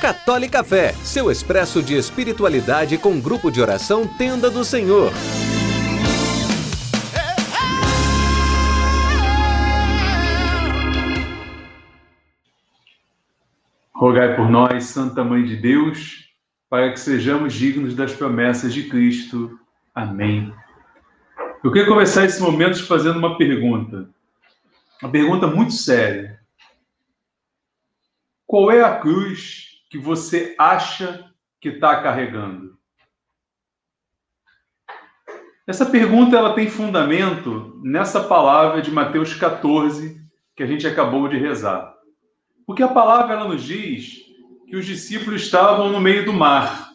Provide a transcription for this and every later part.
Católica Fé, seu expresso de espiritualidade com grupo de oração Tenda do Senhor. Rogai por nós, Santa Mãe de Deus, para que sejamos dignos das promessas de Cristo. Amém. Eu queria começar esse momento fazendo uma pergunta. Uma pergunta muito séria. Qual é a cruz que você acha que está carregando? Essa pergunta ela tem fundamento nessa palavra de Mateus 14 que a gente acabou de rezar. Porque a palavra ela nos diz que os discípulos estavam no meio do mar,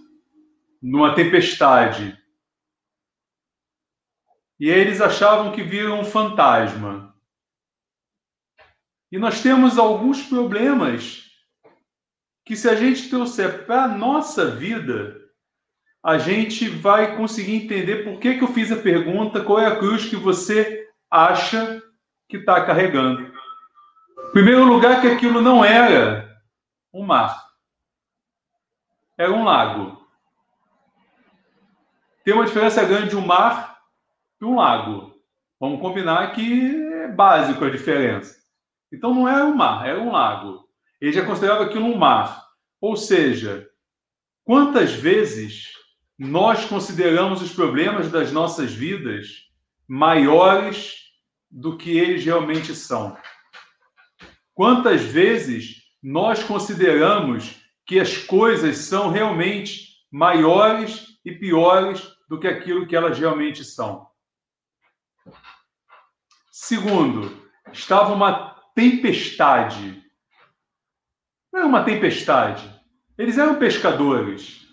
numa tempestade. E eles achavam que viram um fantasma. E nós temos alguns problemas que, se a gente trouxer para a nossa vida, a gente vai conseguir entender por que, que eu fiz a pergunta: qual é a cruz que você acha que está carregando? primeiro lugar, que aquilo não era um mar, era um lago. Tem uma diferença grande de um mar e um lago. Vamos combinar que é básico a diferença. Então não era um mar, era um lago. Ele já considerava aquilo um mar. Ou seja, quantas vezes nós consideramos os problemas das nossas vidas maiores do que eles realmente são? Quantas vezes nós consideramos que as coisas são realmente maiores e piores do que aquilo que elas realmente são? Segundo, estava uma tempestade. Não era uma tempestade. Eles eram pescadores.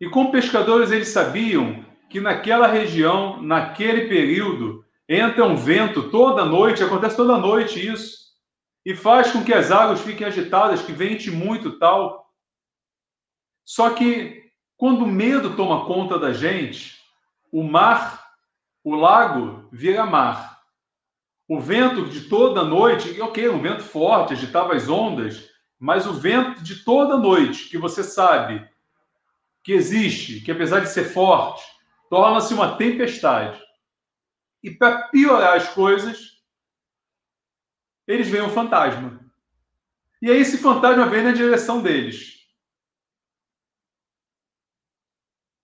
E como pescadores, eles sabiam que naquela região, naquele período, entra um vento toda noite, acontece toda noite isso e faz com que as águas fiquem agitadas, que vente muito tal. Só que quando o medo toma conta da gente, o mar, o lago vira mar. O vento de toda noite, ok, um vento forte, agitava as ondas, mas o vento de toda noite, que você sabe que existe, que apesar de ser forte, torna-se uma tempestade. E para piorar as coisas, eles veem um fantasma. E aí esse fantasma vem na direção deles.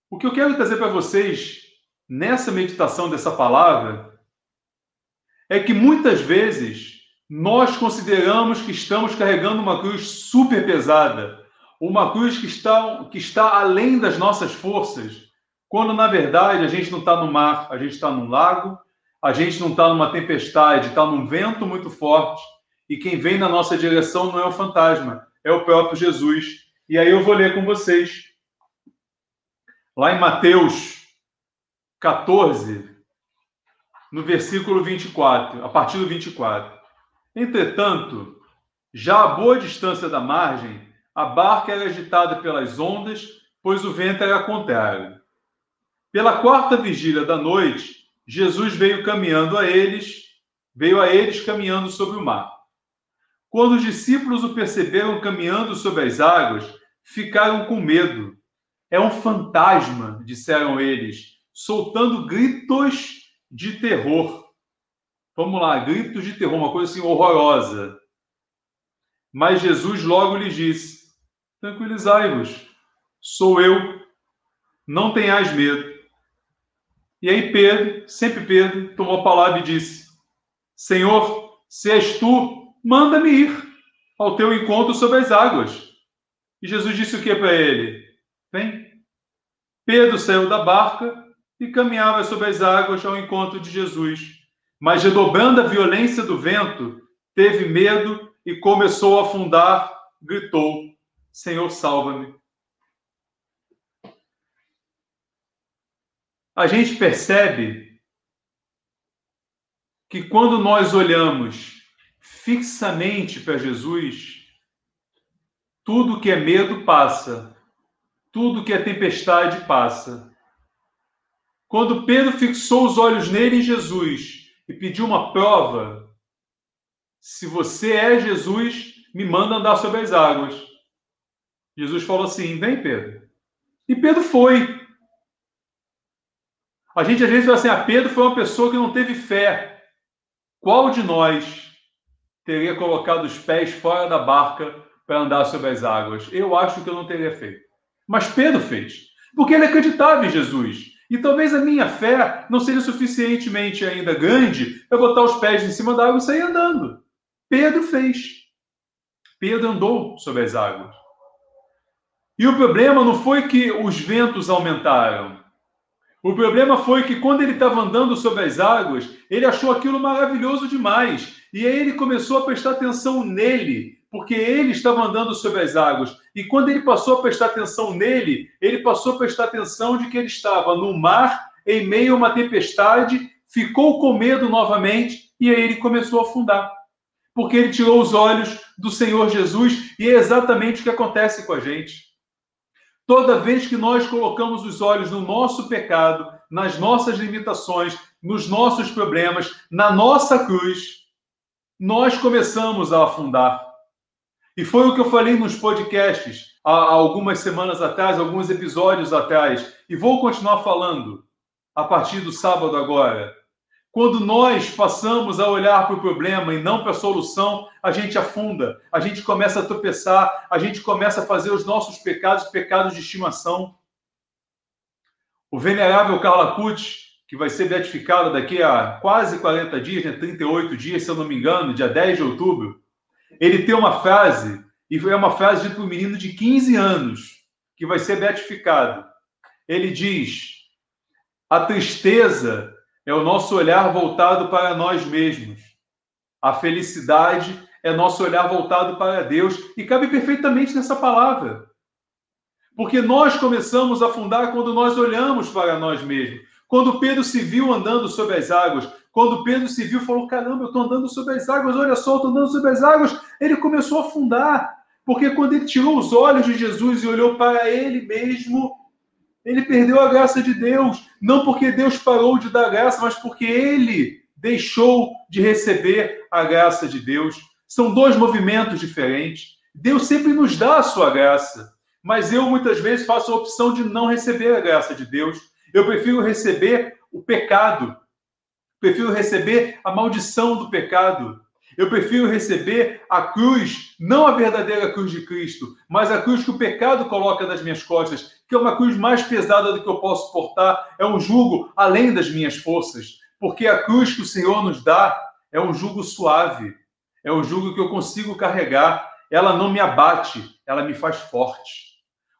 O que eu quero trazer para vocês nessa meditação dessa palavra é que muitas vezes nós consideramos que estamos carregando uma cruz super pesada, uma cruz que está, que está além das nossas forças, quando na verdade a gente não está no mar, a gente está num lago, a gente não está numa tempestade, está num vento muito forte, e quem vem na nossa direção não é o fantasma, é o próprio Jesus. E aí eu vou ler com vocês. Lá em Mateus 14, no versículo 24, a partir do 24. Entretanto, já a boa distância da margem, a barca era agitada pelas ondas, pois o vento era contrário. Pela quarta vigília da noite, Jesus veio caminhando a eles, veio a eles caminhando sobre o mar. Quando os discípulos o perceberam caminhando sobre as águas, ficaram com medo. É um fantasma, disseram eles, soltando gritos de terror. Vamos lá, gritos de terror, uma coisa assim horrorosa. Mas Jesus logo lhes disse: Tranquilizai-vos, sou eu, não tenhais medo. E aí Pedro, sempre Pedro, tomou a palavra e disse: Senhor, se és tu, manda-me ir ao teu encontro sobre as águas. E Jesus disse o que para ele? Vem. Pedro saiu da barca e caminhava sobre as águas ao encontro de Jesus. Mas, redobrando a violência do vento, teve medo e começou a afundar, gritou: Senhor, salva-me. a gente percebe que quando nós olhamos fixamente para Jesus, tudo que é medo passa, tudo que é tempestade passa. Quando Pedro fixou os olhos nele em Jesus e pediu uma prova, se você é Jesus, me manda andar sobre as águas. Jesus falou assim: vem, Pedro. E Pedro foi. A gente às vezes fala assim: ah, Pedro foi uma pessoa que não teve fé. Qual de nós teria colocado os pés fora da barca para andar sobre as águas? Eu acho que eu não teria feito. Mas Pedro fez, porque ele acreditava em Jesus. E talvez a minha fé não seja suficientemente ainda grande para botar os pés em cima da água e sair andando. Pedro fez. Pedro andou sobre as águas. E o problema não foi que os ventos aumentaram. O problema foi que quando ele estava andando sobre as águas, ele achou aquilo maravilhoso demais. E aí ele começou a prestar atenção nele, porque ele estava andando sobre as águas. E quando ele passou a prestar atenção nele, ele passou a prestar atenção de que ele estava no mar, em meio a uma tempestade, ficou com medo novamente, e aí ele começou a afundar. Porque ele tirou os olhos do Senhor Jesus, e é exatamente o que acontece com a gente. Toda vez que nós colocamos os olhos no nosso pecado, nas nossas limitações, nos nossos problemas, na nossa cruz, nós começamos a afundar. E foi o que eu falei nos podcasts há algumas semanas atrás, alguns episódios atrás, e vou continuar falando a partir do sábado agora. Quando nós passamos a olhar para o problema e não para a solução, a gente afunda, a gente começa a tropeçar, a gente começa a fazer os nossos pecados pecados de estimação. O venerável Carla Pucci, que vai ser beatificado daqui a quase 40 dias, né, 38 dias, se eu não me engano, dia 10 de outubro, ele tem uma frase, e é uma frase para um menino de 15 anos, que vai ser beatificado. Ele diz: A tristeza é o nosso olhar voltado para nós mesmos. A felicidade é nosso olhar voltado para Deus. E cabe perfeitamente nessa palavra. Porque nós começamos a afundar quando nós olhamos para nós mesmos. Quando Pedro se viu andando sobre as águas, quando Pedro se viu, falou: Caramba, eu estou andando sobre as águas, olha só, estou andando sobre as águas. Ele começou a afundar, porque quando ele tirou os olhos de Jesus e olhou para ele mesmo, ele perdeu a graça de Deus. Não porque Deus parou de dar graça, mas porque ele deixou de receber a graça de Deus. São dois movimentos diferentes. Deus sempre nos dá a sua graça, mas eu muitas vezes faço a opção de não receber a graça de Deus. Eu prefiro receber o pecado prefiro receber a maldição do pecado. Eu prefiro receber a cruz, não a verdadeira cruz de Cristo, mas a cruz que o pecado coloca nas minhas costas, que é uma cruz mais pesada do que eu posso portar, é um jugo além das minhas forças, porque a cruz que o Senhor nos dá é um jugo suave, é um jugo que eu consigo carregar, ela não me abate, ela me faz forte.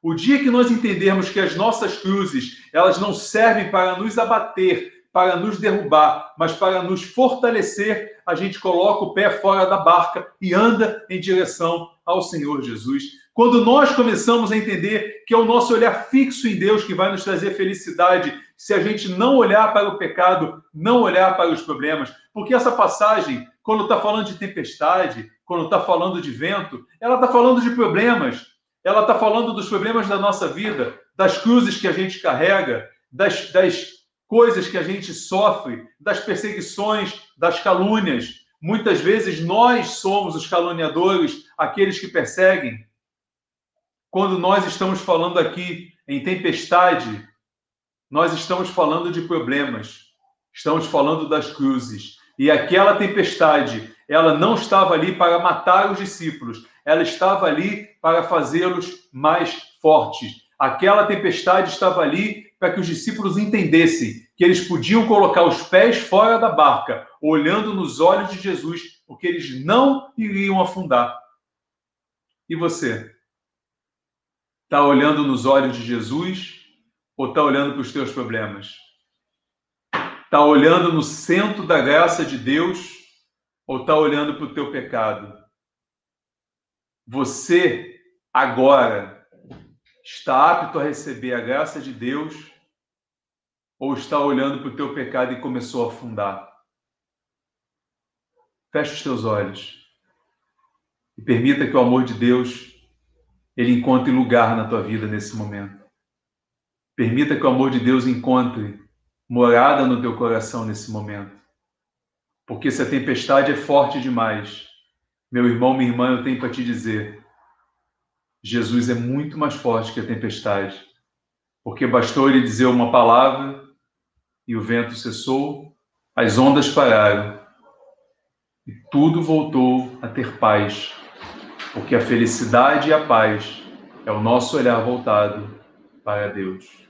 O dia que nós entendermos que as nossas cruzes, elas não servem para nos abater, para nos derrubar, mas para nos fortalecer, a gente coloca o pé fora da barca e anda em direção ao Senhor Jesus. Quando nós começamos a entender que é o nosso olhar fixo em Deus que vai nos trazer felicidade, se a gente não olhar para o pecado, não olhar para os problemas, porque essa passagem, quando está falando de tempestade, quando está falando de vento, ela está falando de problemas, ela está falando dos problemas da nossa vida, das cruzes que a gente carrega, das, das coisas que a gente sofre, das perseguições, das calúnias. Muitas vezes nós somos os caluniadores, aqueles que perseguem. Quando nós estamos falando aqui em tempestade, nós estamos falando de problemas, estamos falando das cruzes. E aquela tempestade, ela não estava ali para matar os discípulos, ela estava ali para fazê-los mais fortes. Aquela tempestade estava ali para que os discípulos entendessem que eles podiam colocar os pés fora da barca, olhando nos olhos de Jesus, porque eles não iriam afundar. E você? Está olhando nos olhos de Jesus ou está olhando para os teus problemas? Está olhando no centro da graça de Deus ou está olhando para o teu pecado? Você agora está apto a receber a graça de Deus ou está olhando para o teu pecado e começou a afundar? Feche os teus olhos e permita que o amor de Deus ele encontre lugar na tua vida nesse momento. Permita que o amor de Deus encontre morada no teu coração nesse momento. Porque se a tempestade é forte demais, Meu irmão, minha irmã, eu tenho para te dizer: Jesus é muito mais forte que a tempestade, porque bastou ele dizer uma palavra e o vento cessou, as ondas pararam e tudo voltou a ter paz, porque a felicidade e a paz é o nosso olhar voltado para Deus.